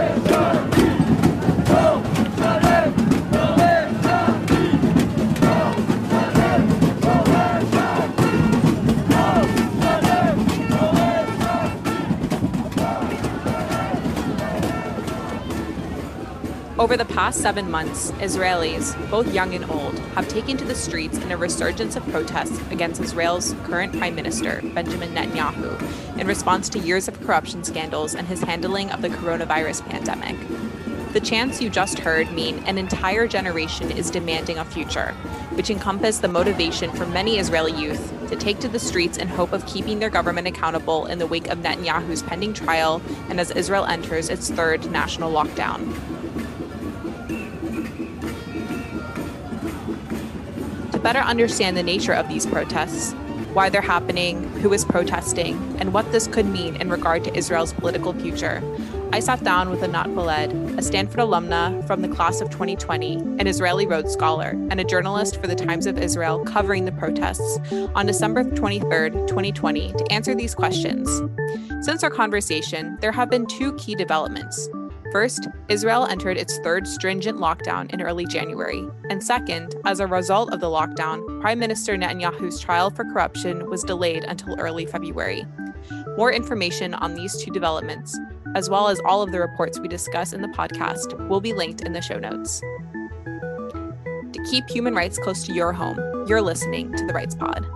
Thank you. Over the past seven months, Israelis, both young and old, have taken to the streets in a resurgence of protests against Israel's current Prime Minister, Benjamin Netanyahu, in response to years of corruption scandals and his handling of the coronavirus pandemic. The chants you just heard mean an entire generation is demanding a future, which encompass the motivation for many Israeli youth to take to the streets in hope of keeping their government accountable in the wake of Netanyahu's pending trial and as Israel enters its third national lockdown. Better understand the nature of these protests, why they're happening, who is protesting, and what this could mean in regard to Israel's political future, I sat down with Anat Peled, a Stanford alumna from the class of 2020, an Israeli Rhodes Scholar, and a journalist for the Times of Israel covering the protests, on December 23, 2020, to answer these questions. Since our conversation, there have been two key developments. First, Israel entered its third stringent lockdown in early January. And second, as a result of the lockdown, Prime Minister Netanyahu's trial for corruption was delayed until early February. More information on these two developments, as well as all of the reports we discuss in the podcast, will be linked in the show notes. To keep human rights close to your home, you're listening to the Rights Pod.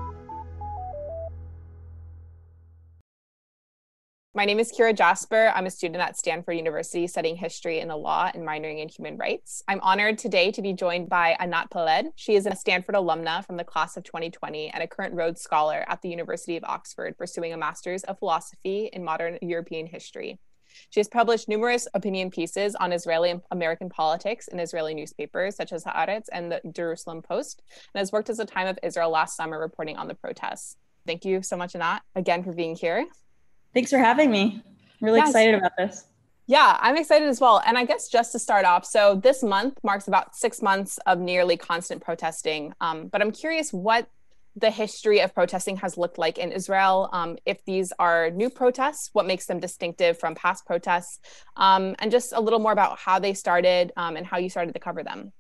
My name is Kyra Jasper. I'm a student at Stanford University studying history and the law and minoring in human rights. I'm honored today to be joined by Anat Peled. She is a Stanford alumna from the class of 2020 and a current Rhodes Scholar at the University of Oxford, pursuing a Master's of Philosophy in Modern European History. She has published numerous opinion pieces on Israeli and American politics in Israeli newspapers such as Haaretz and the Jerusalem Post, and has worked as a Time of Israel last summer reporting on the protests. Thank you so much, Anat, again for being here. Thanks for having me. really yes. excited about this. Yeah, I'm excited as well. And I guess just to start off, so this month marks about six months of nearly constant protesting. Um, but I'm curious what the history of protesting has looked like in Israel. Um, if these are new protests, what makes them distinctive from past protests, um, and just a little more about how they started um, and how you started to cover them.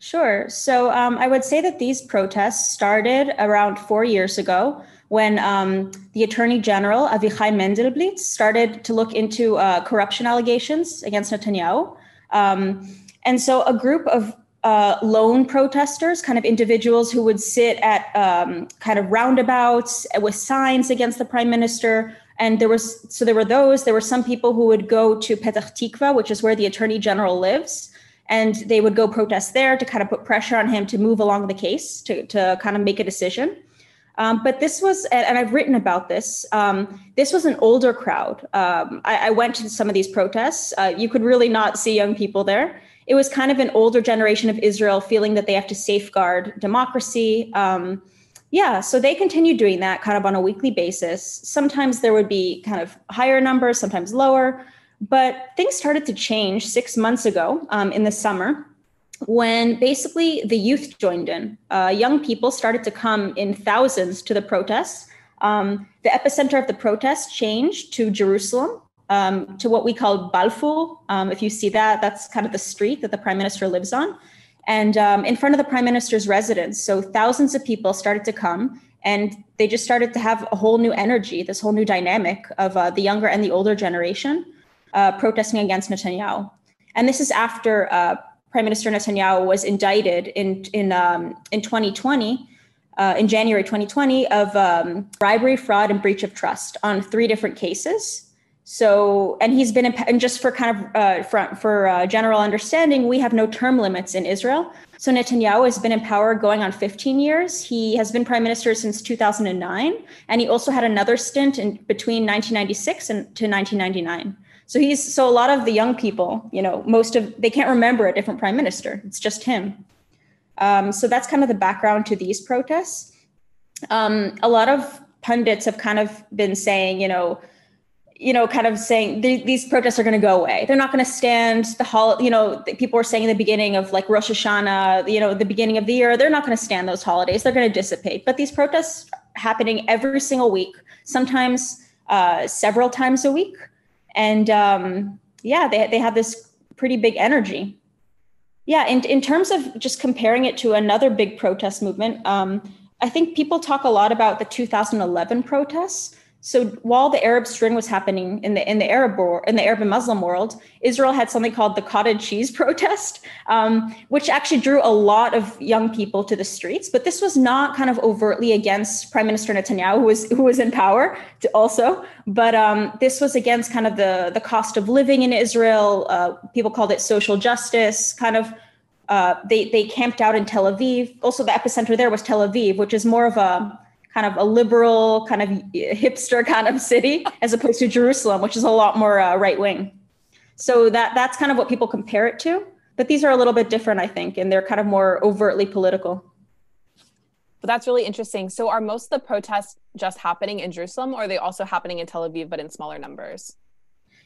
Sure. So um, I would say that these protests started around four years ago when um, the Attorney General, Avichai Mandelblit, started to look into uh, corruption allegations against Netanyahu. Um, and so a group of uh, lone protesters, kind of individuals who would sit at um, kind of roundabouts with signs against the prime minister. And there was, so there were those, there were some people who would go to Petah Tikva, which is where the attorney general lives. And they would go protest there to kind of put pressure on him to move along the case, to, to kind of make a decision. Um, but this was, and I've written about this. Um, this was an older crowd. Um, I, I, went to some of these protests. Uh, you could really not see young people there. It was kind of an older generation of Israel feeling that they have to safeguard democracy. Um, yeah, so they continued doing that kind of on a weekly basis. Sometimes there would be kind of higher numbers, sometimes lower. But things started to change six months ago um, in the summer when basically the youth joined in. Uh, young people started to come in thousands to the protests. Um, the epicenter of the protest changed to Jerusalem, um, to what we call Balfour. Um, if you see that, that's kind of the street that the prime minister lives on. And um, in front of the prime minister's residence. So thousands of people started to come and they just started to have a whole new energy, this whole new dynamic of uh, the younger and the older generation uh, protesting against Netanyahu. And this is after uh, Prime Minister Netanyahu was indicted in in um, in 2020, uh, in January 2020, of um, bribery, fraud, and breach of trust on three different cases. So, and he's been, in, and just for kind of uh, for, for uh, general understanding, we have no term limits in Israel. So Netanyahu has been in power going on 15 years. He has been prime minister since 2009, and he also had another stint in between 1996 and to 1999. So he's so a lot of the young people, you know, most of they can't remember a different prime minister. It's just him. Um, so that's kind of the background to these protests. Um, a lot of pundits have kind of been saying, you know, you know, kind of saying these protests are going to go away. They're not going to stand the hol. You know, people were saying in the beginning of like Rosh Hashanah, you know, the beginning of the year, they're not going to stand those holidays. They're going to dissipate. But these protests happening every single week, sometimes uh, several times a week and um, yeah, they they have this pretty big energy. Yeah, in in terms of just comparing it to another big protest movement, um, I think people talk a lot about the 2011 protests. So while the Arab Spring was happening in the in the Arab in the Arab and Muslim world, Israel had something called the cottage cheese protest, um, which actually drew a lot of young people to the streets. But this was not kind of overtly against Prime Minister Netanyahu, who was who was in power, also. But um, this was against kind of the the cost of living in Israel. Uh, people called it social justice, kind of uh, they they camped out in Tel Aviv. Also, the epicenter there was Tel Aviv, which is more of a kind of a liberal, kind of hipster kind of city, as opposed to Jerusalem, which is a lot more uh, right wing. So that that's kind of what people compare it to. But these are a little bit different, I think, and they're kind of more overtly political. But that's really interesting. So, are most of the protests just happening in Jerusalem, or are they also happening in Tel Aviv, but in smaller numbers?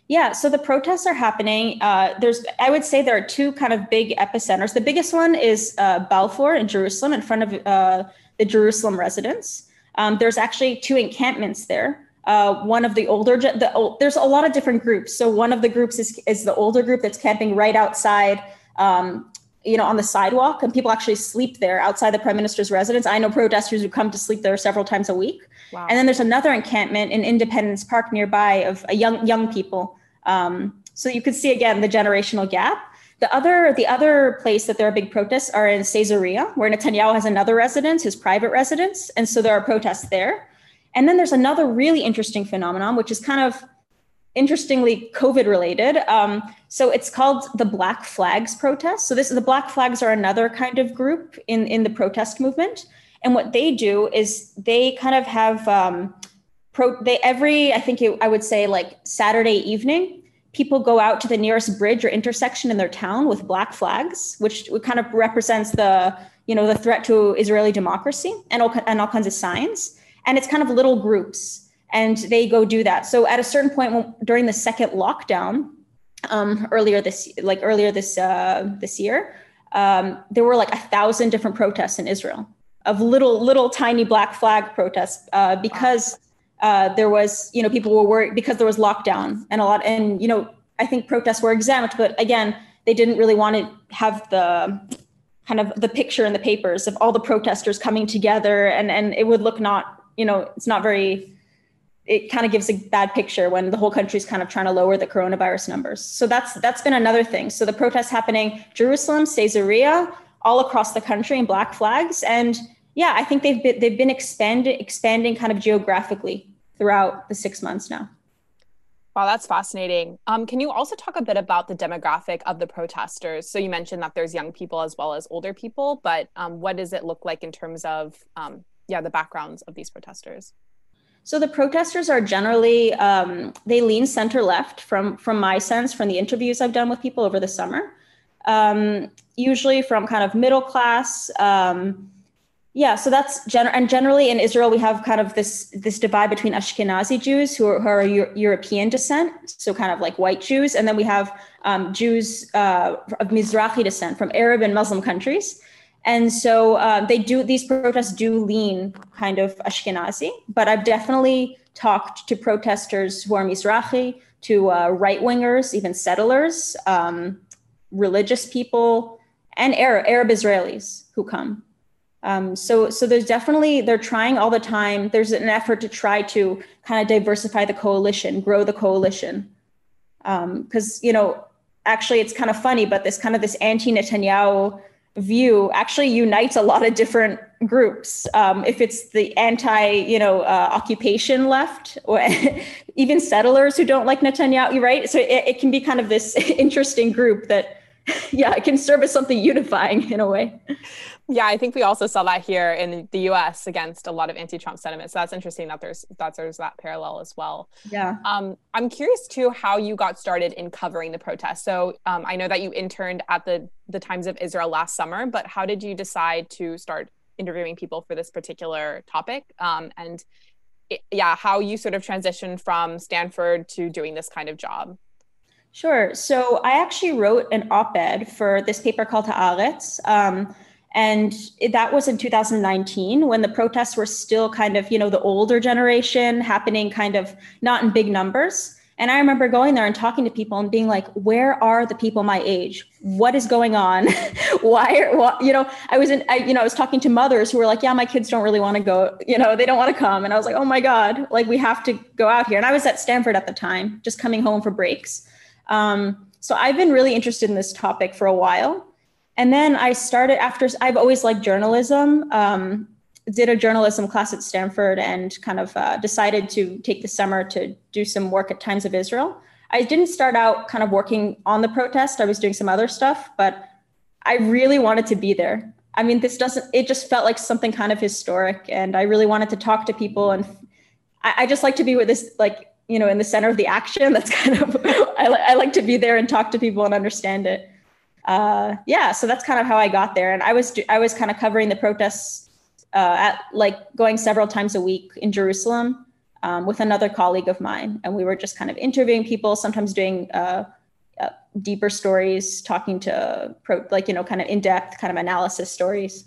Yeah, so the protests are happening. Uh, there's, I would say, there are two kind of big epicenters. The biggest one is uh, Balfour in Jerusalem, in front of uh, the Jerusalem residence. Um, there's actually two encampments there. Uh, one of the older, the, there's a lot of different groups. So one of the groups is is the older group that's camping right outside. Um, you know, on the sidewalk, and people actually sleep there outside the prime minister's residence. I know protesters who come to sleep there several times a week. Wow. And then there's another encampment in Independence Park nearby of a young young people. Um, so you could see again the generational gap. The other the other place that there are big protests are in Caesarea, where Netanyahu has another residence, his private residence, and so there are protests there. And then there's another really interesting phenomenon, which is kind of interestingly COVID related. Um, so it's called the Black Flags protest. So this the Black Flags are another kind of group in in the protest movement. And what they do is they kind of have um, pro. They every I think it, I would say like Saturday evening, people go out to the nearest bridge or intersection in their town with black flags, which kind of represents the you know the threat to Israeli democracy and all and all kinds of signs. And it's kind of little groups, and they go do that. So at a certain point when, during the second lockdown, um, earlier this like earlier this uh, this year, um, there were like a thousand different protests in Israel of little little tiny black flag protests uh, because uh, there was you know people were worried because there was lockdown and a lot and you know I think protests were exempt, but again they didn't really want to have the kind of the picture in the papers of all the protesters coming together and and it would look not you know it's not very it kind of gives a bad picture when the whole country's kind of trying to lower the coronavirus numbers. So that's that's been another thing. So the protests happening Jerusalem, Caesarea, all across the country in black flags and yeah, I think they've been they've been expanding expanding kind of geographically throughout the six months now. Wow, that's fascinating. Um, can you also talk a bit about the demographic of the protesters? So you mentioned that there's young people as well as older people, but um, what does it look like in terms of um, yeah the backgrounds of these protesters? So the protesters are generally um, they lean center left from from my sense from the interviews I've done with people over the summer. Um, usually from kind of middle class um, yeah, so that's general, and generally in Israel we have kind of this this divide between Ashkenazi Jews who are, who are Euro- European descent, so kind of like white Jews, and then we have um, Jews uh, of Mizrahi descent from Arab and Muslim countries, and so uh, they do these protests do lean kind of Ashkenazi, but I've definitely talked to protesters who are Mizrahi, to uh, right wingers, even settlers, um, religious people, and Arab, Arab Israelis who come. Um, so, so there's definitely they're trying all the time. There's an effort to try to kind of diversify the coalition, grow the coalition, because um, you know actually it's kind of funny, but this kind of this anti-Netanyahu view actually unites a lot of different groups. Um, if it's the anti, you know, uh, occupation left, or even settlers who don't like Netanyahu, right? So it, it can be kind of this interesting group that, yeah, it can serve as something unifying in a way. Yeah, I think we also saw that here in the U.S. against a lot of anti-Trump sentiment. So that's interesting that there's that there's that parallel as well. Yeah. Um, I'm curious too how you got started in covering the protests. So um, I know that you interned at the the Times of Israel last summer, but how did you decide to start interviewing people for this particular topic? Um, and it, yeah, how you sort of transitioned from Stanford to doing this kind of job. Sure. So I actually wrote an op-ed for this paper called Haaretz. Um, and that was in 2019 when the protests were still kind of, you know, the older generation happening kind of not in big numbers. And I remember going there and talking to people and being like, where are the people my age? What is going on? Why are, well, you know, I was in, I, you know, I was talking to mothers who were like, yeah, my kids don't really want to go, you know, they don't want to come. And I was like, oh my God, like we have to go out here. And I was at Stanford at the time, just coming home for breaks. Um, so I've been really interested in this topic for a while. And then I started after, I've always liked journalism. Um, did a journalism class at Stanford and kind of uh, decided to take the summer to do some work at Times of Israel. I didn't start out kind of working on the protest. I was doing some other stuff, but I really wanted to be there. I mean, this doesn't, it just felt like something kind of historic. And I really wanted to talk to people. And I, I just like to be with this, like, you know, in the center of the action. That's kind of, I, li- I like to be there and talk to people and understand it. Uh, yeah, so that's kind of how I got there. And I was, I was kind of covering the protests uh, at like going several times a week in Jerusalem um, with another colleague of mine, and we were just kind of interviewing people, sometimes doing uh, uh, deeper stories, talking to pro, like you know, kind of in depth kind of analysis stories.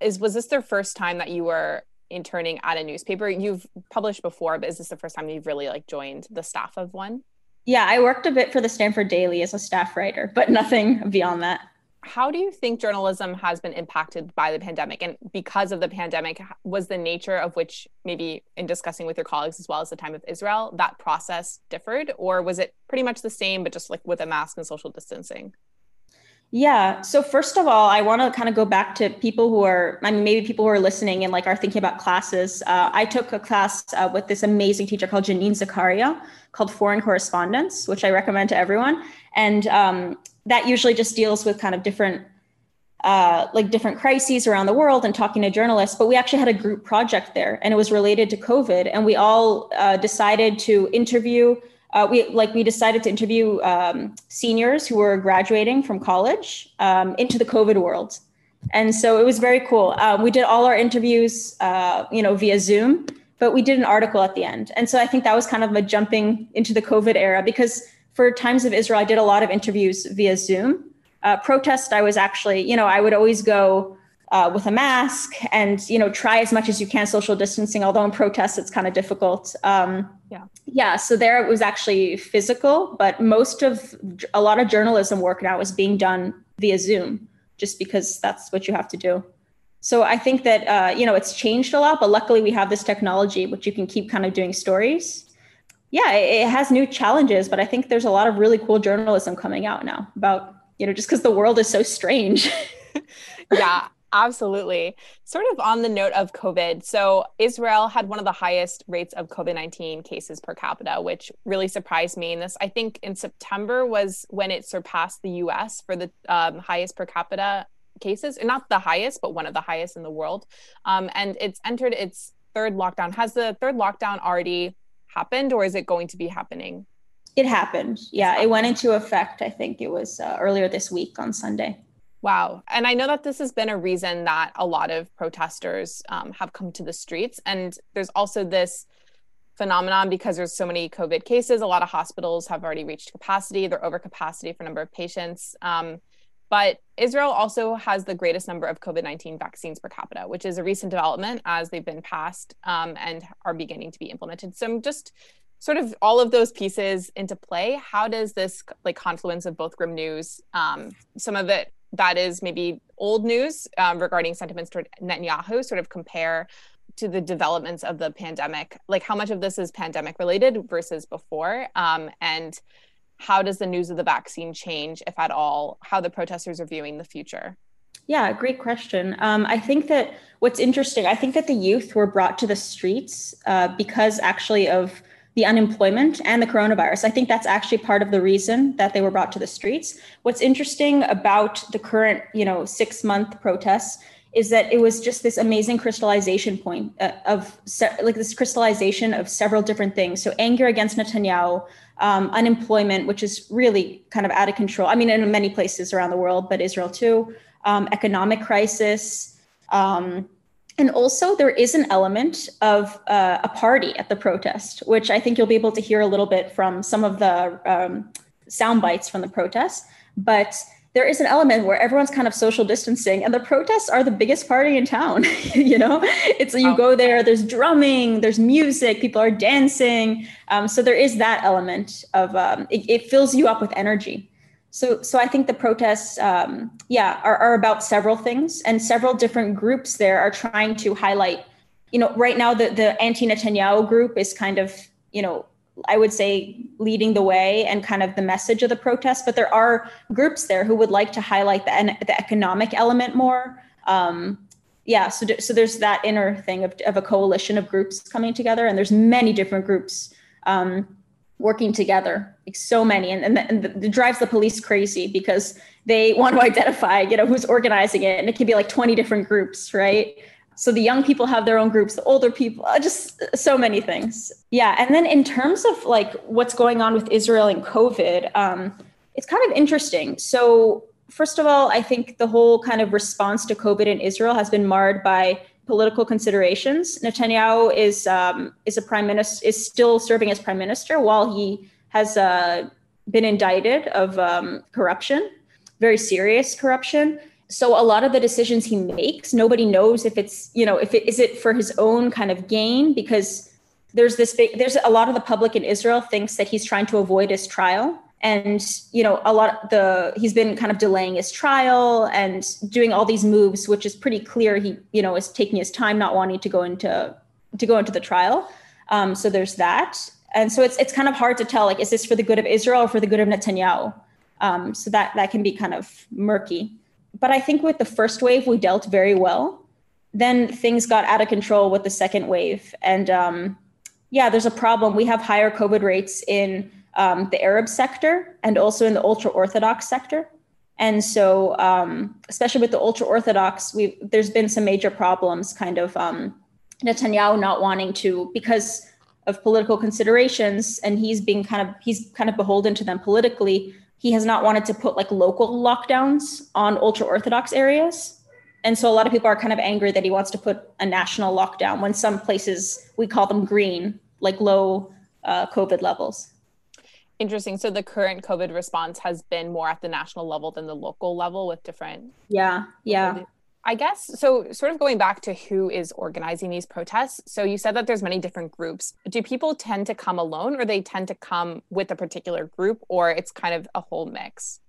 Is was this their first time that you were interning at a newspaper? You've published before, but is this the first time you've really like joined the staff of one? Yeah, I worked a bit for the Stanford Daily as a staff writer, but nothing beyond that. How do you think journalism has been impacted by the pandemic? And because of the pandemic was the nature of which maybe in discussing with your colleagues as well as the time of israel that process differed? Or was it pretty much the same but just like with a mask and social distancing yeah. So first of all, I want to kind of go back to people who are, I mean, maybe people who are listening and like are thinking about classes. Uh, I took a class uh, with this amazing teacher called Janine Zacharia called Foreign Correspondence, which I recommend to everyone. And um, that usually just deals with kind of different uh, like different crises around the world and talking to journalists. But we actually had a group project there, and it was related to COVID. And we all uh, decided to interview. Uh, we like we decided to interview um, seniors who were graduating from college um, into the COVID world, and so it was very cool. Uh, we did all our interviews, uh, you know, via Zoom, but we did an article at the end. And so I think that was kind of a jumping into the COVID era because for Times of Israel, I did a lot of interviews via Zoom. Uh, protest, I was actually, you know, I would always go uh, with a mask and, you know, try as much as you can social distancing. Although in protest, it's kind of difficult. Um, yeah, yeah. So there it was actually physical, but most of a lot of journalism work now is being done via Zoom, just because that's what you have to do. So I think that uh, you know it's changed a lot, but luckily we have this technology which you can keep kind of doing stories yeah, it has new challenges, but I think there's a lot of really cool journalism coming out now about, you know, just because the world is so strange. yeah, absolutely. Sort of on the note of COVID. So, Israel had one of the highest rates of COVID 19 cases per capita, which really surprised me. And this, I think, in September was when it surpassed the US for the um, highest per capita cases, not the highest, but one of the highest in the world. Um, and it's entered its third lockdown. Has the third lockdown already happened or is it going to be happening? It happened. Yeah, it went into effect. I think it was uh, earlier this week on Sunday. Wow. And I know that this has been a reason that a lot of protesters um, have come to the streets. And there's also this phenomenon because there's so many COVID cases. A lot of hospitals have already reached capacity, they're over capacity for number of patients. Um, but Israel also has the greatest number of COVID 19 vaccines per capita, which is a recent development as they've been passed um, and are beginning to be implemented. So, I'm just sort of all of those pieces into play, how does this like confluence of both grim news, um, some of it that is maybe old news um, regarding sentiments toward Netanyahu, sort of compare to the developments of the pandemic? Like, how much of this is pandemic related versus before? Um, and how does the news of the vaccine change, if at all, how the protesters are viewing the future? Yeah, great question. Um, I think that what's interesting, I think that the youth were brought to the streets uh, because actually of the unemployment and the coronavirus. I think that's actually part of the reason that they were brought to the streets. What's interesting about the current, you know, six month protests is that it was just this amazing crystallization point uh, of like this crystallization of several different things. So anger against Netanyahu, um, unemployment, which is really kind of out of control. I mean, in many places around the world, but Israel too. Um, economic crisis. Um, and also, there is an element of uh, a party at the protest, which I think you'll be able to hear a little bit from some of the um, sound bites from the protest. But there is an element where everyone's kind of social distancing and the protests are the biggest party in town you know it's you oh. go there there's drumming there's music people are dancing um, so there is that element of um, it, it, fills you up with energy so so i think the protests um, yeah are, are about several things and several different groups there are trying to highlight you know right now the, the anti-netanyahu group is kind of you know I would say, leading the way and kind of the message of the protest. But there are groups there who would like to highlight the, the economic element more. Um, yeah, so, so there's that inner thing of, of a coalition of groups coming together, and there's many different groups um, working together, like so many, and, and, the, and the, it drives the police crazy because they want to identify, you know, who's organizing it, and it can be like 20 different groups, right? so the young people have their own groups. The older people uh, just so many things. Yeah. And then in terms of like what's going on with israel and covid um, it's kind of interesting. So first of all i think the whole kind of response to covid in israel has been marred by political considerations. Netanyahu is um, is a prime minister is still serving as prime minister while he has uh, been indicted of um, corruption very serious corruption. So a lot of the decisions he makes nobody knows if it's you know if it is it for his own kind of gain because there's this big there's a lot of the public in israel thinks that he's trying to avoid his trial and you know a lot the he's been kind of delaying his trial and doing all these moves which is pretty clear he you know is taking his time not wanting to go into to go into the trial um, so there's that and so it's it's kind of hard to tell like is this for the good of israel or for the good of netanyahu um, so that that can be kind of murky but I think with the first wave, we dealt very well. Then things got out of control with the second wave. And um, yeah, there's a problem. We have higher COVID rates in um, the Arab sector and also in the ultra Orthodox sector. And so, um, especially with the ultra Orthodox, there's been some major problems, kind of um, Netanyahu not wanting to because of political considerations, and he's being kind of he's kind of beholden to them politically he has not wanted to put like local lockdowns on ultra orthodox areas and so a lot of people are kind of angry that he wants to put a national lockdown when some places we call them green like low uh, covid levels interesting so the current covid response has been more at the national level than the local level with different yeah yeah I guess so. Sort of going back to who is organizing these protests. So you said that there's many different groups. Do people tend to come alone, or they tend to come with a particular group, or it's kind of a whole mix?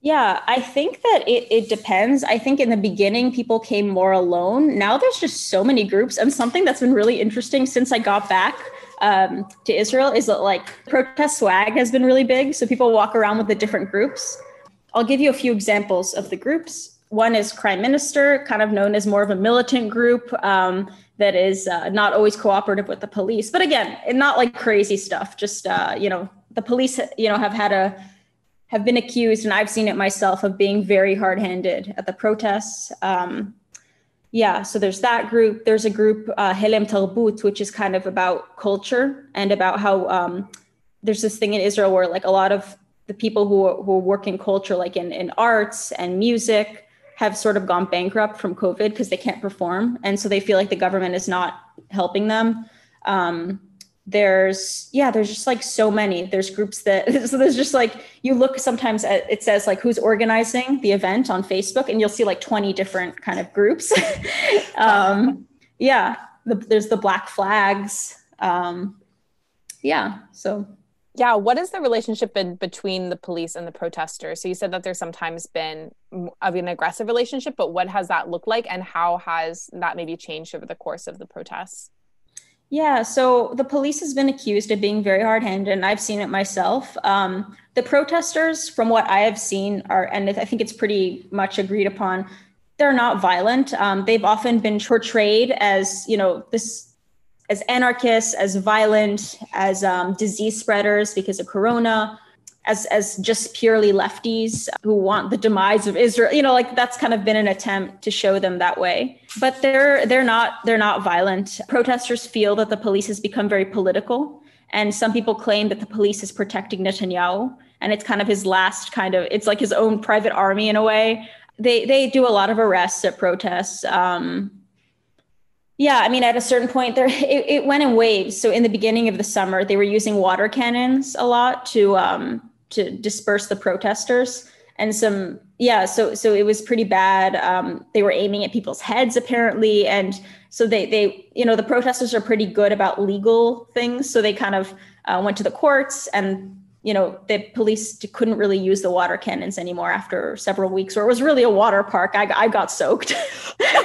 Yeah, I think that it, it depends. I think in the beginning, people came more alone. Now there's just so many groups. And something that's been really interesting since I got back um, to Israel is that like protest swag has been really big. So people walk around with the different groups. I'll give you a few examples of the groups one is Crime Minister, kind of known as more of a militant group um, that is uh, not always cooperative with the police. But again, not like crazy stuff. Just uh, you know, the police, you know, have had a have been accused, and I've seen it myself of being very hard-handed at the protests. Um, yeah, so there's that group. There's a group, uh, Tarbut, which is kind of about culture and about how um, there's this thing in Israel where like a lot of the people who who work in culture, like in, in arts and music, have sort of gone bankrupt from COVID because they can't perform. And so they feel like the government is not helping them. Um, there's, yeah, there's just like so many. There's groups that, so there's just like, you look sometimes at, it says like who's organizing the event on Facebook and you'll see like 20 different kind of groups. um, yeah, the, there's the black flags. Um, yeah, so yeah, what is the relationship been between the police and the protesters? So you said that there's sometimes been of an aggressive relationship, but what has that looked like and how has that maybe changed over the course of the protests? Yeah, so the police has been accused of being very hard handed, and I've seen it myself. Um, the protesters, from what I have seen, are, and I think it's pretty much agreed upon, they're not violent. Um, they've often been portrayed as, you know, this as anarchists, as violent, as um, disease spreaders because of corona, as as just purely lefties who want the demise of Israel. You know, like that's kind of been an attempt to show them that way. But they're they're not they're not violent. Protesters feel that the police has become very political, and some people claim that the police is protecting Netanyahu, and it's kind of his last kind of it's like his own private army in a way. They they do a lot of arrests at protests. Um, yeah, I mean, at a certain point, there it, it, went in waves. So in the beginning of the summer, they were using water cannons a lot to um, to disperse the protesters, and some yeah so so it was pretty bad. Um, they were aiming at people's heads apparently. And so they they you know the protesters are pretty good about legal things. So they kind of uh, went to the courts and you know the police couldn't really use the water cannons anymore after several weeks or it was really a water park. I, I got soaked.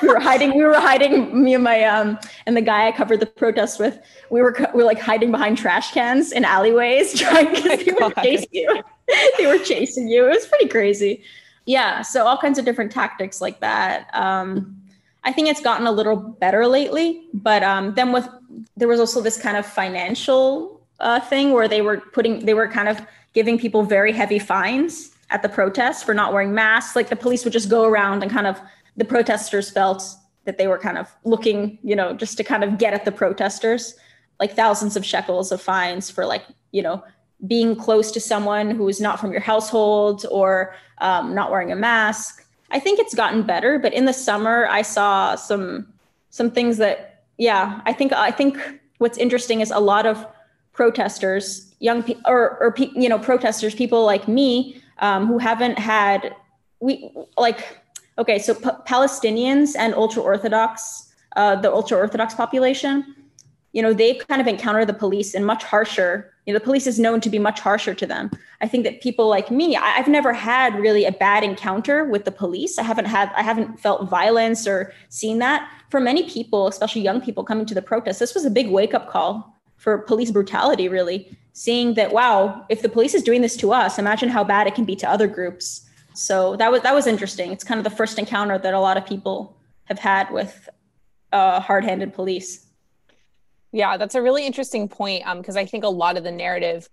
We were hiding we were hiding me and my um and the guy i covered the protest with we were we were like hiding behind trash cans in alleyways trying to they were chasing you. They were chasing you. It was pretty crazy. Yeah so all kinds of different tactics like that. Um i think it's gotten a little better lately but um then with there was also this kind of financial uh, thing where they were putting they were kind of giving people very heavy fines at the protests for not wearing masks. Like the police would just go around and kind of the protesters felt that they were kind of looking you know just to kind of get at the protesters like thousands of shekels of fines for like you know being close to someone who is not from your household or um, not wearing a mask. I think it's gotten better but in the summer i saw some some things that yeah i think i think what's interesting is a lot of protesters, young people, or, or you know, protesters, people like me um, who haven't had we like okay, so P- Palestinians and ultra orthodox, uh, the ultra orthodox population, you know, they kind of encounter the police in much harsher. You know, the police is known to be much harsher to them. I think that people like me, I, I've never had really a bad encounter with the police. I haven't had, I haven't felt violence or seen that. For many people, especially young people coming to the protest, this was a big wake up call for police brutality, really, seeing that, wow, if the police is doing this to us, imagine how bad it can be to other groups. So that was that was interesting. It's kind of the first encounter that a lot of people have had with uh, hard-handed police. Yeah, that's a really interesting point because um, I think a lot of the narrative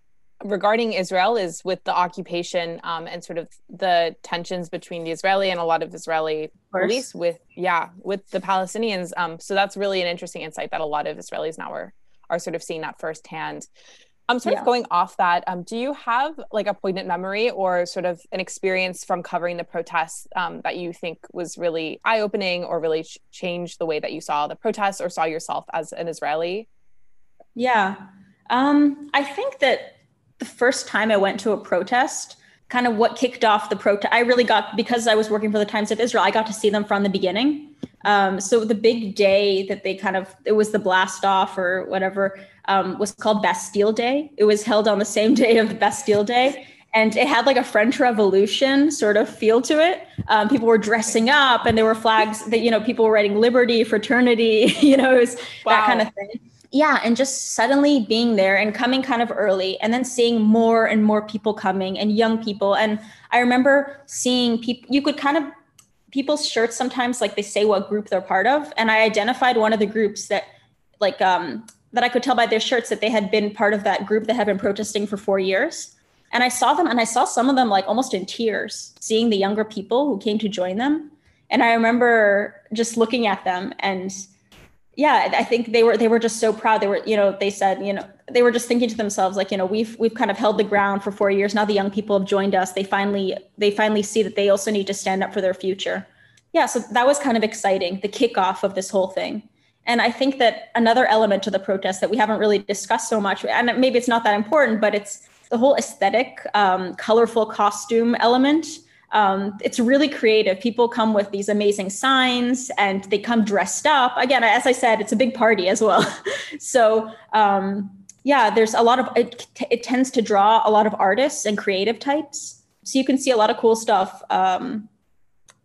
regarding Israel is with the occupation um, and sort of the tensions between the Israeli and a lot of Israeli police with yeah with the Palestinians. Um, so that's really an interesting insight that a lot of Israelis now are are sort of seeing that firsthand. I'm sort yeah. of going off that. Um, do you have like a poignant memory or sort of an experience from covering the protests um, that you think was really eye opening or really ch- changed the way that you saw the protests or saw yourself as an Israeli? Yeah. Um, I think that the first time I went to a protest, kind of what kicked off the protest, I really got, because I was working for the Times of Israel, I got to see them from the beginning. Um, so the big day that they kind of it was the blast off or whatever um, was called Bastille Day. It was held on the same day of the Bastille Day. And it had like a French Revolution sort of feel to it. Um, people were dressing up, and there were flags that you know people were writing liberty, fraternity, you know, it was wow. that kind of thing. Yeah, and just suddenly being there and coming kind of early, and then seeing more and more people coming and young people. And I remember seeing people. You could kind of people's shirts sometimes like they say what group they're part of and i identified one of the groups that like um that i could tell by their shirts that they had been part of that group that had been protesting for four years and i saw them and i saw some of them like almost in tears seeing the younger people who came to join them and i remember just looking at them and yeah i think they were they were just so proud. They were you know they said you know they were just thinking to themselves like you know we've we've kind of held the ground for four years. Now the young people have joined us. They finally they finally see that they also need to stand up for their future. Yeah so that was kind of exciting the kickoff of this whole thing. And i think that another element to the protest that we haven't really discussed so much and maybe it's not that important but it's the whole aesthetic um, colorful costume element um, it's really creative. People come with these amazing signs and they come dressed up. Again, as I said, it's a big party as well. so, um, yeah, there's a lot of it, it tends to draw a lot of artists and creative types. So you can see a lot of cool stuff. Um,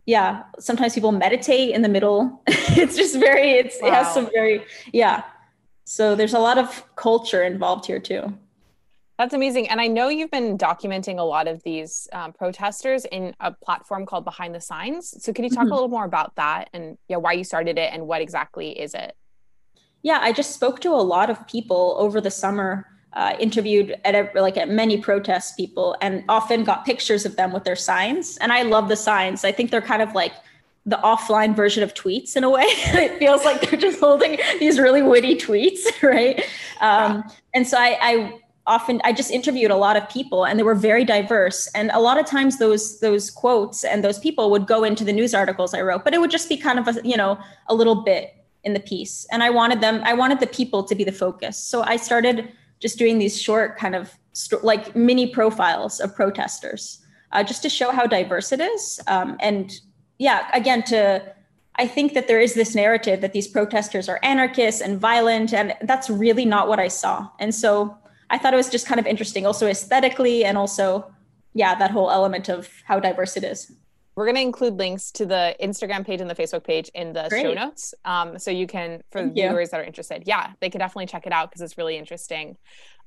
yeah, sometimes people meditate in the middle. it's just very, it's, wow. it has some very, yeah. So there's a lot of culture involved here too. That's amazing. And I know you've been documenting a lot of these um, protesters in a platform called Behind the Signs. So can you talk mm-hmm. a little more about that and yeah, why you started it and what exactly is it? Yeah, I just spoke to a lot of people over the summer, uh, interviewed at a, like at many protest people, and often got pictures of them with their signs. And I love the signs. I think they're kind of like the offline version of tweets in a way. it feels like they're just holding these really witty tweets, right? Um, and so I, I often I just interviewed a lot of people and they were very diverse and a lot of times those those quotes and those people would go into the news articles I wrote but it would just be kind of a you know a little bit in the piece and I wanted them I wanted the people to be the focus so I started just doing these short kind of st- like mini profiles of protesters uh, just to show how diverse it is. Um, and yeah, again, to I think that there is this narrative that these protesters are anarchists and violent, and that's really not what I saw. And so I thought it was just kind of interesting, also aesthetically, and also, yeah, that whole element of how diverse it is. We're going to include links to the Instagram page and the Facebook page in the Great. show notes. Um, so you can, for Thank viewers you. that are interested, yeah, they can definitely check it out because it's really interesting.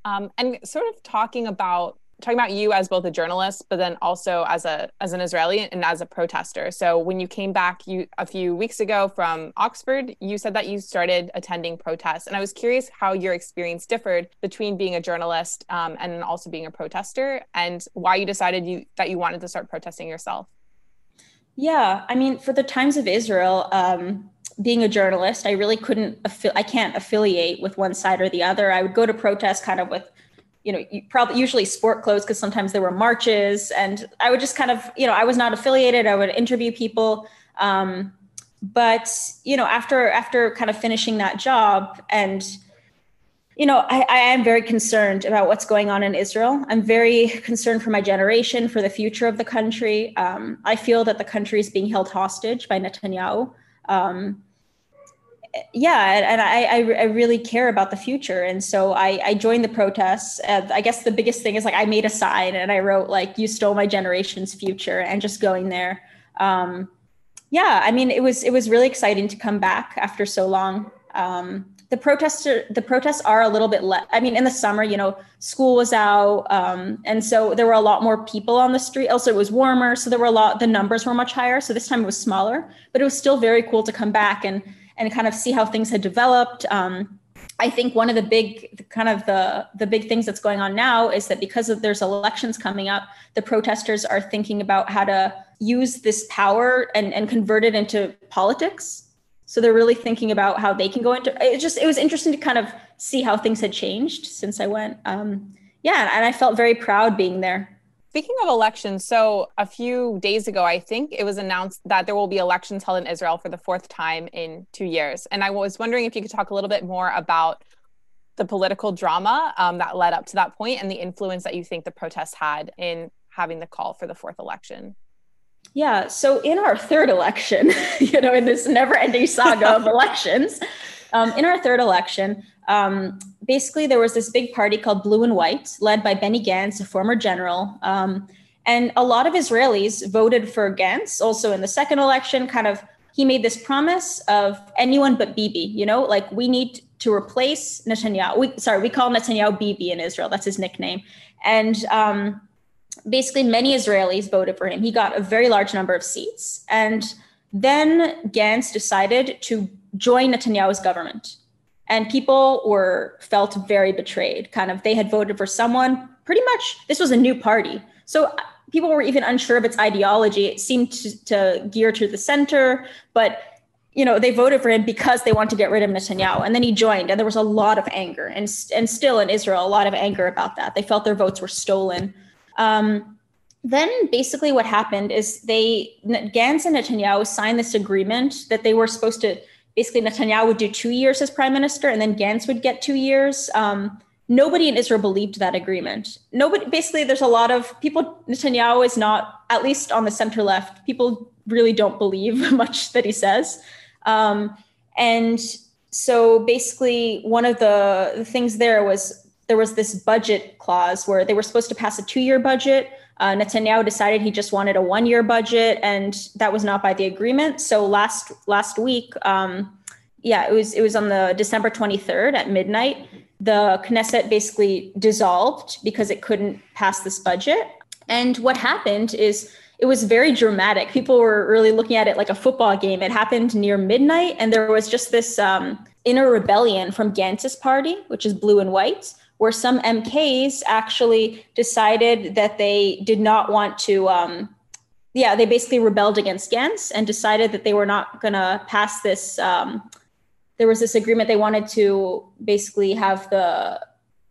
Um, and sort of talking about talking about you as both a journalist but then also as a as an israeli and as a protester. So when you came back you a few weeks ago from oxford you said that you started attending protests. And i was curious how your experience differed between being a journalist um, and also being a protester and why you decided you that you wanted to start protesting yourself. Yeah i mean for the times of israel um, being a journalist i really couldn't affi- i can't affiliate with one side or the other. I would go to protest kind of with you know, probably usually sport clothes because sometimes there were marches, and I would just kind of, you know, I was not affiliated. I would interview people, um, but you know, after after kind of finishing that job, and you know, I, I am very concerned about what's going on in Israel. I'm very concerned for my generation, for the future of the country. Um, I feel that the country is being held hostage by Netanyahu. Um, yeah, and I, I, really care about the future, and so I I joined the protests. Uh, I guess the biggest thing is like I made a sign and I wrote like "You stole my generation's future," and just going there. Um, yeah, I mean it was it was really exciting to come back after so long. Um, the protests are, the protests are a little bit less. I mean, in the summer, you know, school was out, um, and so there were a lot more people on the street. Also, it was warmer, so there were a lot. The numbers were much higher. So this time it was smaller, but it was still very cool to come back and and kind of see how things had developed. Um, I think one of the big kind of the the big things that's going on now is that because of there's elections coming up, the protesters are thinking about how to use this power and, and convert it into politics. So they're really thinking about how they can go into it. Just it was interesting to kind of see how things had changed since I went. Um, yeah, and I felt very proud being there. Speaking of elections, so a few days ago, I think it was announced that there will be elections held in Israel for the fourth time in two years. And I was wondering if you could talk a little bit more about the political drama um, that led up to that point and the influence that you think the protests had in having the call for the fourth election. Yeah. So in our third election, you know, in this never ending saga of elections, um, in our third election, um, basically there was this big party called Blue and White, led by Benny Gantz, a former general. Um, and a lot of Israelis voted for Gantz also in the second election, kind of he made this promise of anyone but Bibi, you know, like we need to replace Netanyahu. We, sorry, we call Netanyahu Bibi in Israel. That's his nickname. And um, basically, many Israelis voted for him. He got a very large number of seats. And then Gantz decided to join Netanyahu's government. And people were felt very betrayed. Kind of they had voted for someone pretty much this was a new party. So uh, people were even unsure of its ideology. It seemed to, to gear to the center but you know they voted for him because they want to get rid of Netanyahu. And then he joined and there was a lot of anger. And and still in Israel a lot of anger about that. They felt their votes were stolen. Um, then basically what happened is they Gantz and Netanyahu signed this agreement that they were supposed to basically Netanyahu would do two years as prime minister and then Gantz would get two years. Um, nobody in Israel believed that agreement. Nobody, basically, there's a lot of people, Netanyahu is not, at least on the center left, people really don't believe much that he says. Um, and so basically, one of the, the things there was there was this budget clause where they were supposed to pass a two year budget uh, Netanyahu decided he just wanted a one-year budget, and that was not by the agreement. So last last week, um, yeah, it was it was on the December 23rd at midnight. The Knesset basically dissolved because it couldn't pass this budget. And what happened is it was very dramatic. People were really looking at it like a football game. It happened near midnight, and there was just this um, inner rebellion from Gantz's party, which is blue and white, where some MKs actually decided that they did not want to. Um, yeah, they basically rebelled against Gantz and decided that they were not going to pass this. Um, there was this agreement they wanted to basically have the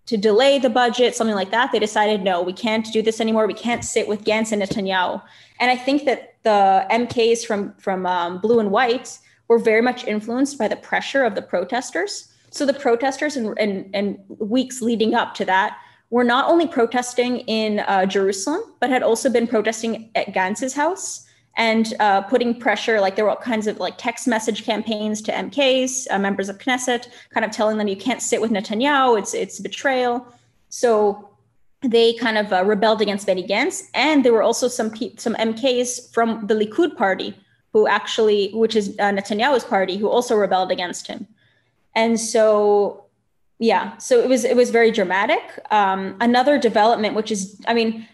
to delay the budget, something like that. They decided, no, we can't do this anymore. We can't sit with Gantz and Netanyahu. And I think that the MKs from from um, Blue and White were very much influenced by the pressure of the protesters so the protesters and, and, and weeks leading up to that were not only protesting in uh, Jerusalem, but had also been protesting at Gantz's house and uh, putting pressure. Like there were all kinds of like text message campaigns to MKs, uh, members of Knesset, kind of telling them you can't sit with Netanyahu. It's it's betrayal. So they kind of uh, rebelled against Benny Gantz, and there were also some pe- some MKs from the Likud party who actually, which is uh, Netanyahu's party, who also rebelled against him. And so yeah so it was it was very dramatic. Um, another development which is i mean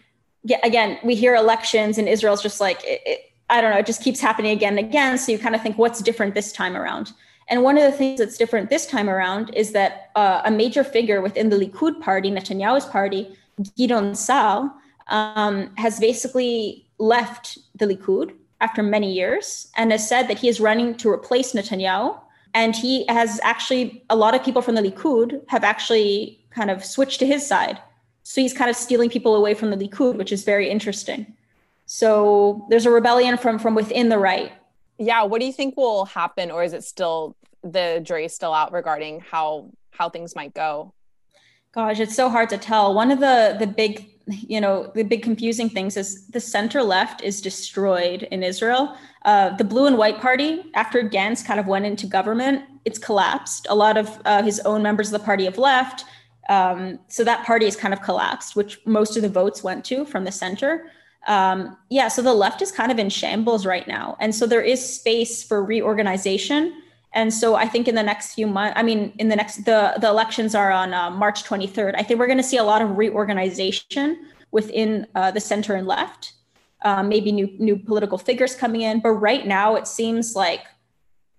yeah, again we hear elections and israel's just like it, it, i don't know it just keeps happening again and again. So you kind of think what's different this time around? And one of the things that's different this time around is that uh, a major figure within the likud party netanyahu's party Gideon Saar um, has basically left the likud after many years and has said that he is running to replace netanyahu and he has actually a lot of people from the Likud have actually kind of switched to his side. So he's kind of stealing people away from the Likud, which is very interesting. So there's a rebellion from from within the right. Yeah, what do you think will happen, or is it still the jury still out regarding how how things might go? Gosh, it's so hard to tell. One of the the big you know the big confusing things is the center left is destroyed in Israel. Uh, the blue and white party, after Gantz kind of went into government, it's collapsed. A lot of uh, his own members of the party have left. Um, so that party is kind of collapsed, which most of the votes went to from the center. Um, yeah, so the left is kind of in shambles right now. And so there is space for reorganization. And so I think in the next few months, I mean, in the next, the, the elections are on uh, March 23rd. I think we're going to see a lot of reorganization within uh, the center and left um, maybe new new political figures coming in. But right now, it seems like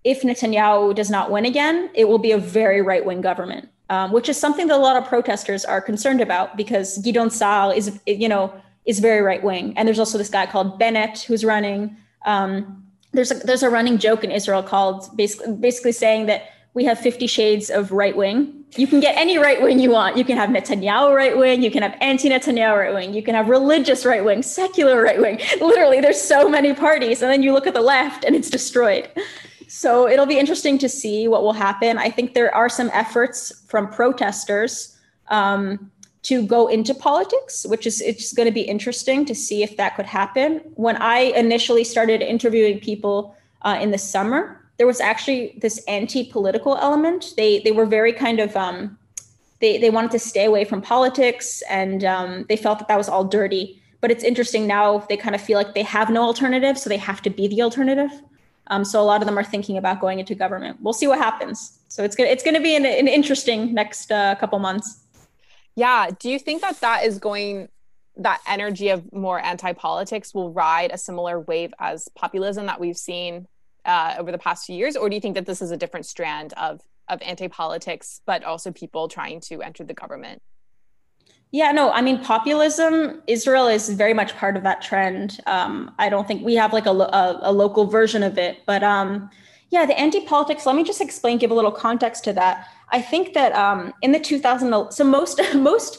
if Netanyahu does not win again, it will be a very right wing government, um, which is something that a lot of protesters are concerned about because Gideon Saar is you know is very right wing, and there's also this guy called Bennett who's running. Um, there's a, there's a running joke in Israel called basically basically saying that we have 50 shades of right wing. You can get any right wing you want. You can have Netanyahu right wing, you can have anti Netanyahu right wing, you can have religious right wing, secular right wing. Literally, there's so many parties. And then you look at the left and it's destroyed. So it'll be interesting to see what will happen. I think there are some efforts from protesters um, to go into politics, which is it's going to be interesting to see if that could happen. When I initially started interviewing people uh, in the summer, there was actually this anti-political element. They they were very kind of um, they they wanted to stay away from politics, and um, they felt that that was all dirty. But it's interesting now they kind of feel like they have no alternative, so they have to be the alternative. Um, so a lot of them are thinking about going into government. We'll see what happens. So it's gonna it's gonna be an, an interesting next uh, couple months. Yeah. Do you think that that is going that energy of more anti-politics will ride a similar wave as populism that we've seen uh, over the past few years, or do you think that this is a different strand of of anti politics, but also people trying to enter the government? Yeah, no, I mean, populism, Israel is very much part of that trend. Um, I don't think we have like a, a, a local version of it, but um, yeah, the anti politics, let me just explain, give a little context to that. I think that um, in the 2000, so most, most,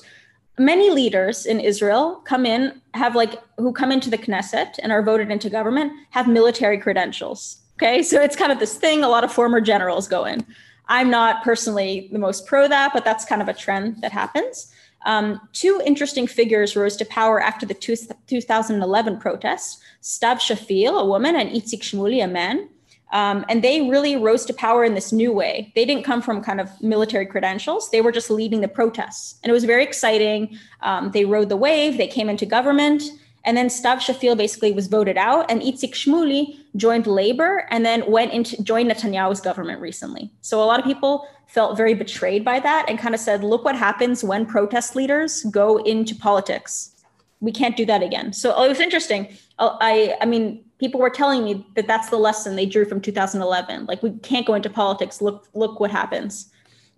many leaders in Israel come in, have like, who come into the Knesset and are voted into government, have military credentials. Okay, so it's kind of this thing a lot of former generals go in. I'm not personally the most pro that, but that's kind of a trend that happens. Um, two interesting figures rose to power after the two, 2011 protests Stav Shafir, a woman, and Itzik Shmuli, a man. Um, and they really rose to power in this new way. They didn't come from kind of military credentials, they were just leading the protests. And it was very exciting. Um, they rode the wave, they came into government. And then Stav Shafir basically was voted out, and Itzik Shmuli joined Labor and then went into joined Netanyahu's government recently. So a lot of people felt very betrayed by that and kind of said, "Look what happens when protest leaders go into politics. We can't do that again." So it was interesting. I I mean, people were telling me that that's the lesson they drew from 2011. Like we can't go into politics. Look look what happens.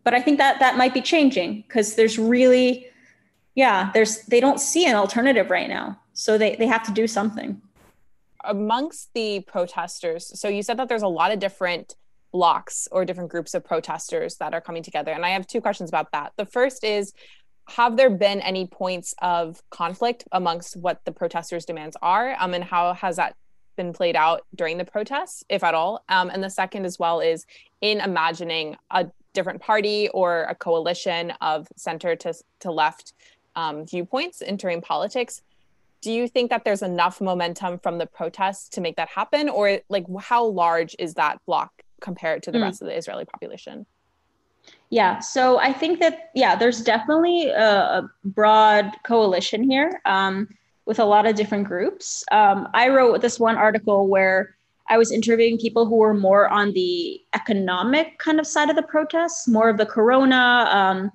But I think that that might be changing because there's really yeah, there's they don't see an alternative right now so they, they have to do something. Amongst the protesters, so you said that there's a lot of different blocks or different groups of protesters that are coming together. And I have two questions about that. The first is Have there been any points of conflict amongst what the protesters' demands are? Um, and how has that been played out during the protests, if at all? Um, and the second, as well, is in imagining a different party or a coalition of center to, to left um, viewpoints entering politics. Do you think that there's enough momentum from the protests to make that happen, or like how large is that block compared to the mm. rest of the Israeli population? Yeah, so I think that yeah, there's definitely a, a broad coalition here um, with a lot of different groups. Um, I wrote this one article where I was interviewing people who were more on the economic kind of side of the protests, more of the corona, um,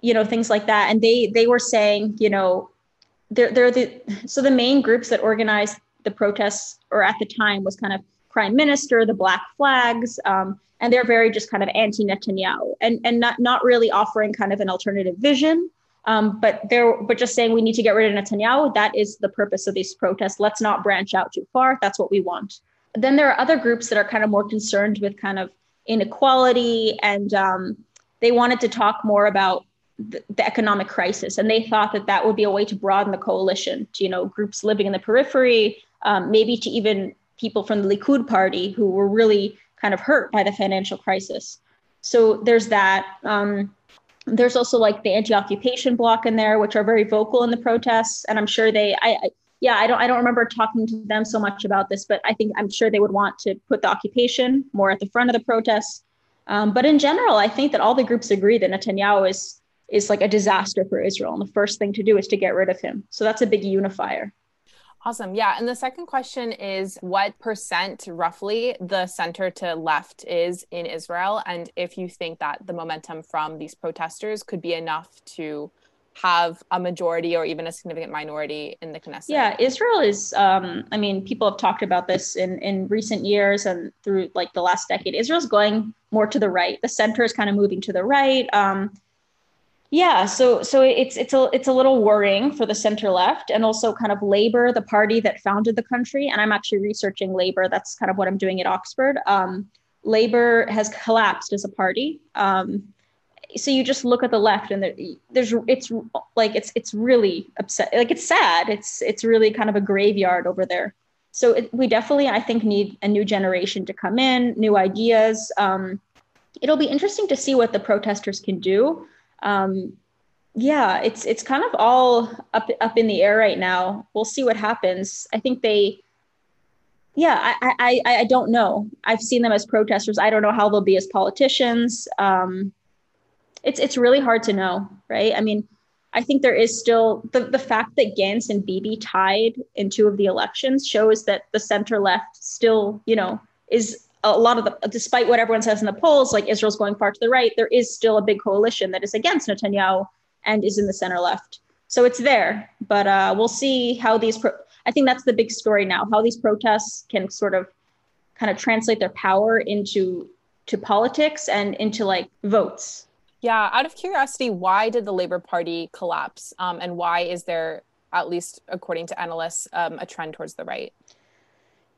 you know, things like that. And they they were saying, you know, they're, they're the so the main groups that organized the protests or at the time was kind of Crime Minister, the black flags, um, and they're very just kind of anti Netanyahu and and not not really offering kind of an alternative vision. Um, but they're but just saying we need to get rid of Netanyahu. That is the purpose of these protests. Let's not branch out too far. That's what we want then there are other groups that are kind of more concerned with kind of inequality and um, they wanted to talk more about the, the, economic crisis and they thought that that would be a way to broaden the coalition to you know groups living in the periphery um, maybe to even people from the likud party who were really kind of hurt by the financial crisis so there's that um, there's also like the anti-occupation bloc in there which are very vocal in the protests and i'm sure they I, yeah, I don't I don't remember talking to them so much about this, but I think I'm sure they would want to put the occupation more at the front of the protests. Um, but in general, I think that all the groups agree that Netanyahu is is like a disaster for Israel, and the first thing to do is to get rid of him. So that's a big unifier. Awesome. Yeah. And the second question is what percent roughly the center to left is in Israel? And if you think that the momentum from these protesters could be enough to have a majority or even a significant minority in the Knesset. Yeah, Israel is. Um, I mean, people have talked about this in in recent years and through like the last decade. Israel's going more to the right. The center is kind of moving to the right. Um, yeah, so so it's it's a it's a little worrying for the center left and also kind of Labor, the party that founded the country. And I'm actually researching Labor. That's kind of what I'm doing at Oxford. Um, Labor has collapsed as a party. Um, so you just look at the left and there, there's it's like it's it's really upset like it's sad it's it's really kind of a graveyard over there so it, we definitely i think need a new generation to come in new ideas um, it'll be interesting to see what the protesters can do um, yeah it's it's kind of all up up in the air right now. We'll see what happens. I think they yeah i i i don't know. I've seen them as protesters. I don't know how they'll be as politicians. Um, it's it's really hard to know, right? I mean, I think there is still the, the fact that Gantz and Bibi tied in two of the elections shows that the center left still, you know, is a lot of the despite what everyone says in the polls, like Israel's going far to the right, there is still a big coalition that is against Netanyahu and is in the center left. So it's there, but uh, we'll see how these. Pro- I think that's the big story now. How these protests can sort of kind of translate their power into to politics and into like votes yeah, out of curiosity, why did the Labor Party collapse? Um, and why is there, at least according to analysts, um, a trend towards the right?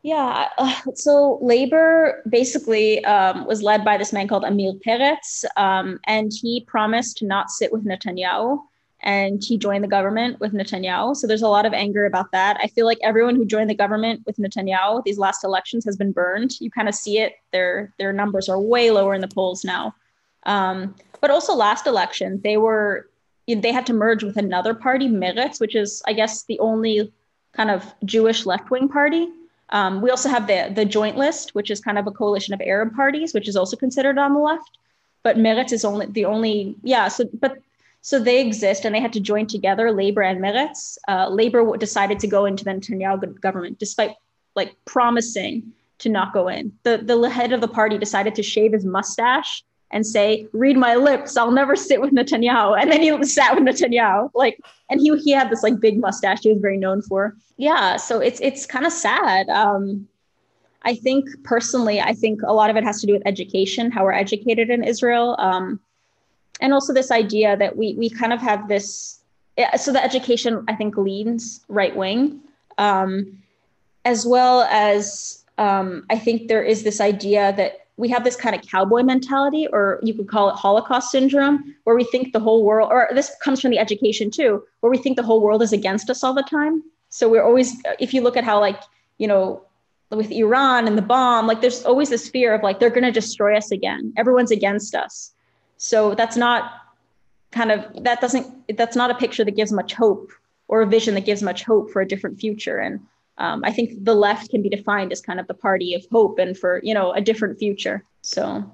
Yeah, uh, so Labor basically um, was led by this man called Amir Peretz, um, and he promised to not sit with Netanyahu, and he joined the government with Netanyahu. So there's a lot of anger about that. I feel like everyone who joined the government with Netanyahu these last elections has been burned. You kind of see it; their their numbers are way lower in the polls now. Um, but also last election, they were they had to merge with another party, Meretz, which is I guess the only kind of Jewish left wing party. Um, we also have the the Joint List, which is kind of a coalition of Arab parties, which is also considered on the left. But Meretz is only the only yeah. So but so they exist and they had to join together, Labor and Meretz. Uh, Labor decided to go into the Netanyahu government despite like promising to not go in. The the head of the party decided to shave his mustache and say, "Read my lips. I'll never sit with Netanyahu." And then he sat with Netanyahu, like, and he he had this like big mustache he was very known for. Yeah, so it's it's kind of sad. Um, I think personally, I think a lot of it has to do with education, how we're educated in Israel, um, and also this idea that we we kind of have this. So the education, I think, leans right wing, um, as well as um, I think there is this idea that we have this kind of cowboy mentality, or you could call it Holocaust syndrome, where we think the whole world, or this comes from the education too, where we think the whole world is against us all the time. So we're always, if you look at how, like, you know, with Iran and the bomb, like, there's always this fear of like, they're going to destroy us again. Everyone's against us. So that's not kind of that doesn't that's not a picture that gives much hope or a vision that gives much hope for a different future and um, i think the left can be defined as kind of the party of hope and for you know a different future so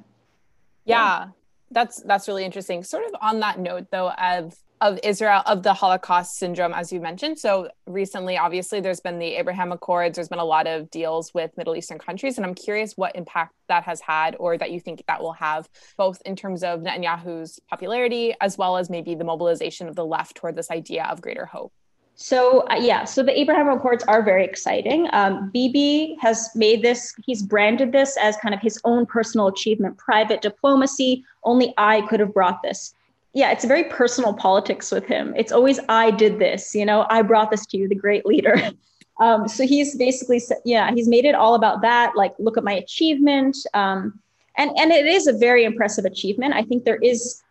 yeah, yeah. that's that's really interesting sort of on that note though of of Israel of the Holocaust syndrome, as you mentioned. So recently, obviously, there's been the Abraham Accords. There's been a lot of deals with Middle Eastern countries, and I'm curious what impact that has had, or that you think that will have, both in terms of Netanyahu's popularity as well as maybe the mobilization of the left toward this idea of greater hope. So uh, yeah, so the Abraham Accords are very exciting. Um, Bibi has made this; he's branded this as kind of his own personal achievement, private diplomacy. Only I could have brought this yeah, it's very personal politics with him. It's always I did this, you know, I brought this to you, the great leader. Um, so he's basically, yeah, he's made it all about that. Like, look at my achievement, um, and and it is a very impressive achievement. I think there is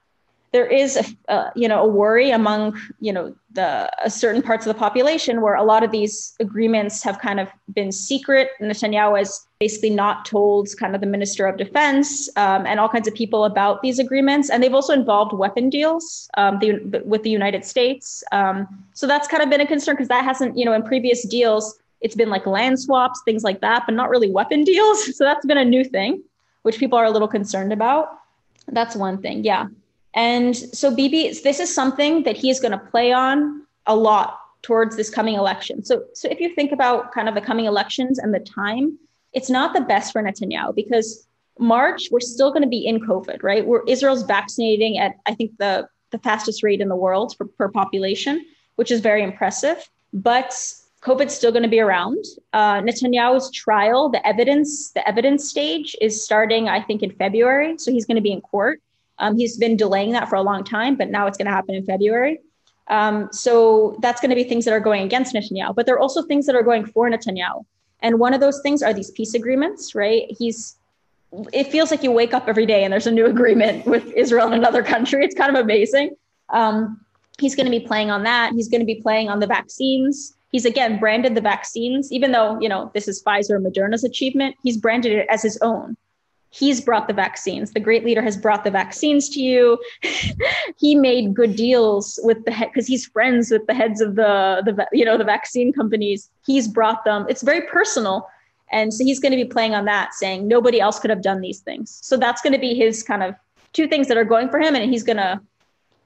there is a, uh, you know a worry among you know the uh, certain parts of the population where a lot of these agreements have kind of been secret. Netanyahu has basically not told kind of the minister of defense um, and all kinds of people about these agreements, and they've also involved weapon deals um, the, with the United States. Um, so that's kind of been a concern because that hasn't you know in previous deals it's been like land swaps things like that, but not really weapon deals. So that's been a new thing, which people are a little concerned about. That's one thing, yeah. And so Bibi, this is something that he is going to play on a lot towards this coming election. So, so if you think about kind of the coming elections and the time, it's not the best for Netanyahu because March we're still going to be in COVID, right? Where Israel's vaccinating at I think the the fastest rate in the world for, per population, which is very impressive. But COVID's still going to be around. Uh, Netanyahu's trial, the evidence, the evidence stage is starting, I think, in February. So he's going to be in court. Um, he's been delaying that for a long time, but now it's going to happen in February. Um, so that's going to be things that are going against Netanyahu, but there are also things that are going for Netanyahu. And one of those things are these peace agreements, right? He's it feels like you wake up every day and there's a new agreement with Israel and another country. It's kind of amazing. Um, he's going to be playing on that. He's going to be playing on the vaccines. He's again branded the vaccines, even though you know this is Pfizer and Moderna's achievement. He's branded it as his own he's brought the vaccines. The great leader has brought the vaccines to you. he made good deals with the head because he's friends with the heads of the the you know the vaccine companies. He's brought them. It's very personal. And so he's going to be playing on that, saying nobody else could have done these things. So that's going to be his kind of two things that are going for him. And he's going to,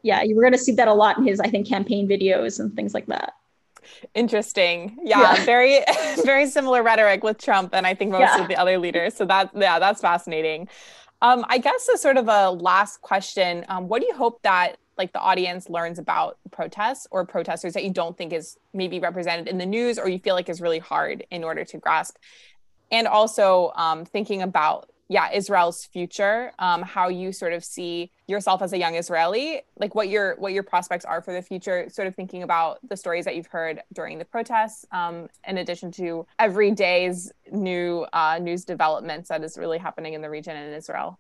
yeah, you're going to see that a lot in his, I think, campaign videos and things like that. Interesting. Yeah, yeah. very very similar rhetoric with Trump and I think most yeah. of the other leaders. So that yeah, that's fascinating. Um, I guess as sort of a last question, um, what do you hope that like the audience learns about protests or protesters that you don't think is maybe represented in the news or you feel like is really hard in order to grasp? And also um, thinking about yeah israel's future um, how you sort of see yourself as a young israeli like what your what your prospects are for the future sort of thinking about the stories that you've heard during the protests um, in addition to every day's new uh, news developments that is really happening in the region and in israel.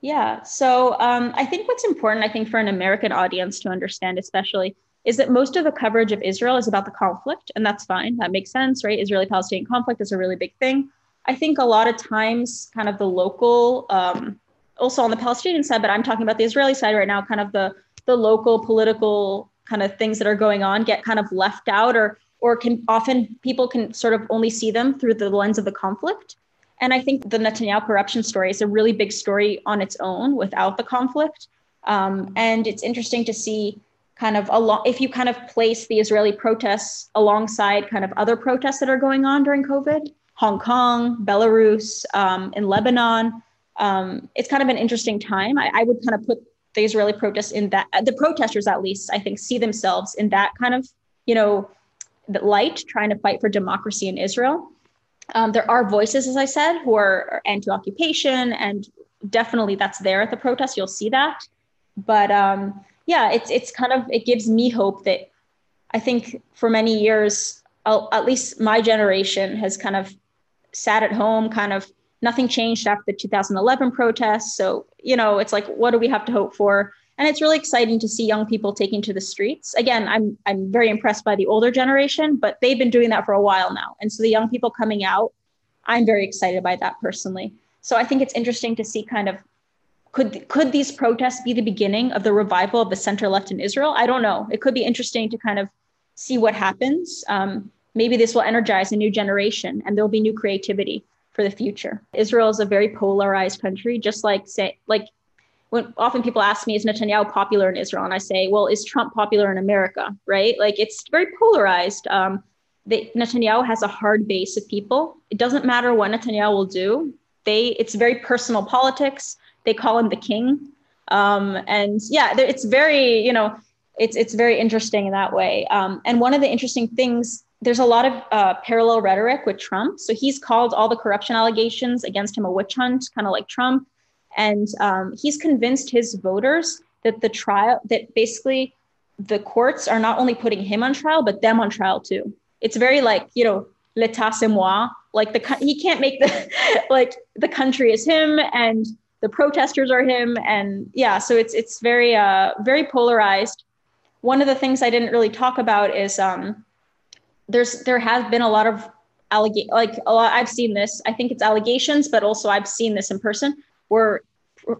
Yeah so um, i think what's important i think for an american audience to understand especially is that most of the coverage of israel is about the conflict and that's fine. That makes sense right? Israeli palestinian conflict is a really big thing I think a lot of times, kind of the local, um, also on the Palestinian side, but I'm talking about the Israeli side right now, kind of the the local political kind of things that are going on get kind of left out, or or can often people can sort of only see them through the lens of the conflict. And I think the Netanyahu corruption story is a really big story on its own without the conflict. Um, and it's interesting to see kind of a lot if you kind of place the Israeli protests alongside kind of other protests that are going on during COVID Hong Kong, Belarus, um, in Lebanon. Um, it's kind of an interesting time. I, I, would kind of put the Israeli protests in that, the protesters at least, I think, see themselves in that kind of, you know, light, trying to fight for democracy in Israel. Um, there are voices, as I said, who are, are anti-occupation, and definitely that's there at the protest. You'll see that, but um, yeah, it's it's kind of it gives me hope that I think for many years, at least my generation has kind of sat at home, kind of nothing changed after the 2011 protests. So, you know, it's like, what do we have to hope for? And it's really exciting to see young people taking to the streets. Again, I'm I'm very impressed by the older generation, but they've been doing that for a while now. And so the young people coming out, I'm very excited by that personally. So I think it's interesting to see kind of could could these protests be the beginning of the revival of the center left in Israel? I don't know. It could be interesting to kind of see what happens. Um, maybe this will energize a new generation, and there'll be new creativity for the future. Israel is a very polarized country, just like say like when often people ask me, is Netanyahu popular in Israel? And I say, well, is Trump popular in America? Right? Like it's very polarized. Um, Netanyahu has a hard base of people. It doesn't matter what Netanyahu will do. They, it's very personal politics. They call him the king, um, and yeah, it's very, you know, it's it's very interesting in that way. Um, and one of the interesting things, there's a lot of uh, parallel rhetoric with Trump. So he's called all the corruption allegations against him a witch hunt, kind of like Trump, and um, he's convinced his voters that the trial, that basically the courts are not only putting him on trial, but them on trial too. It's very like you know l'état c'est moi. Like the he can't make the like the country is him and the protesters are him. And yeah so it's it's very uh very polarized. One of the things i didn't really talk about is um there's there has been a lot of allegation like a lot i've seen this i think it's allegations but also i've seen this in person where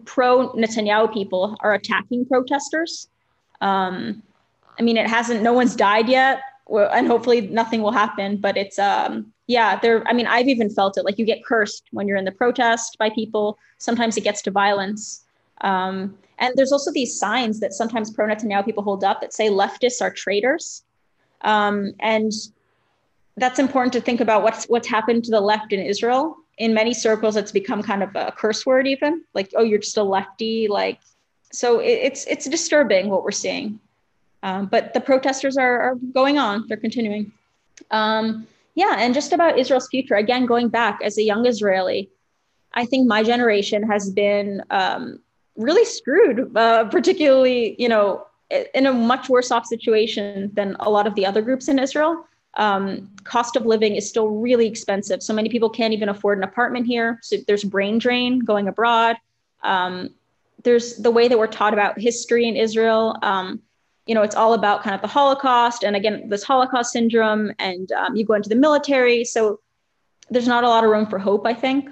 pro netanyahu people are attacking protesters. Um i mean it hasn't no one's died yet and hopefully nothing will happen but it's um yeah there i mean i've even felt it like you get cursed when you're in the protest by people. Sometimes it gets to violence. Um, and there's also these signs that sometimes pro Netanyahu people hold up that say leftists are traitors. Um, and that's important to think about what's what's happened to the left in israel in many circles it's become kind of a curse word even like oh you're just a lefty like so it, it's it's disturbing what we're seeing um, but the protesters are, are, going on, they're continuing. Um, yeah, and just about Israel's future, again, going back as a young Israeli, I think my generation has been um, really screwed, uh, particularly, you know, in a much worse off situation than a lot of the other groups in Israel. Um, cost of living is still really expensive. So many people can't even afford an apartment here. So there's brain drain going abroad. Um, there's the way that we're taught about history in Israel. Um, you know, it's all about kind of the Holocaust and again, this Holocaust syndrome, and um, you go into the military. So there's not a lot of room for hope, I think.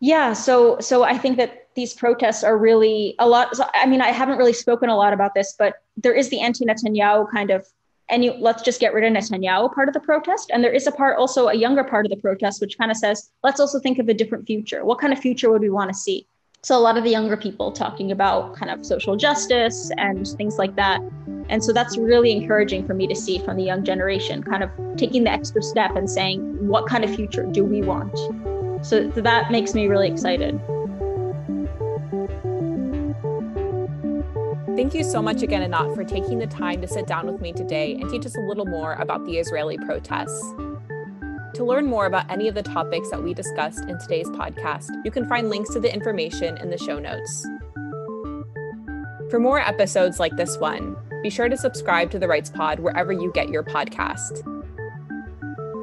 Yeah. So, so I think that these protests are really a lot. I mean, I haven't really spoken a lot about this, but there is the anti-Netanyahu kind of, and you, let's just get rid of Netanyahu part of the protest. And there is a part, also a younger part of the protest, which kind of says, let's also think of a different future. What kind of future would we want to see? So a lot of the younger people talking about kind of social justice and things like that. And so that's really encouraging for me to see from the young generation, kind of taking the extra step and saying, what kind of future do we want? So that makes me really excited. Thank you so much again, Anat, for taking the time to sit down with me today and teach us a little more about the Israeli protests. To learn more about any of the topics that we discussed in today's podcast, you can find links to the information in the show notes. For more episodes like this one, be sure to subscribe to the Rights Pod wherever you get your podcast.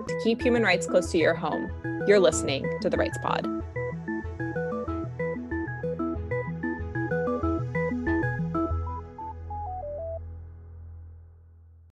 To keep human rights close to your home, you're listening to the Rights Pod.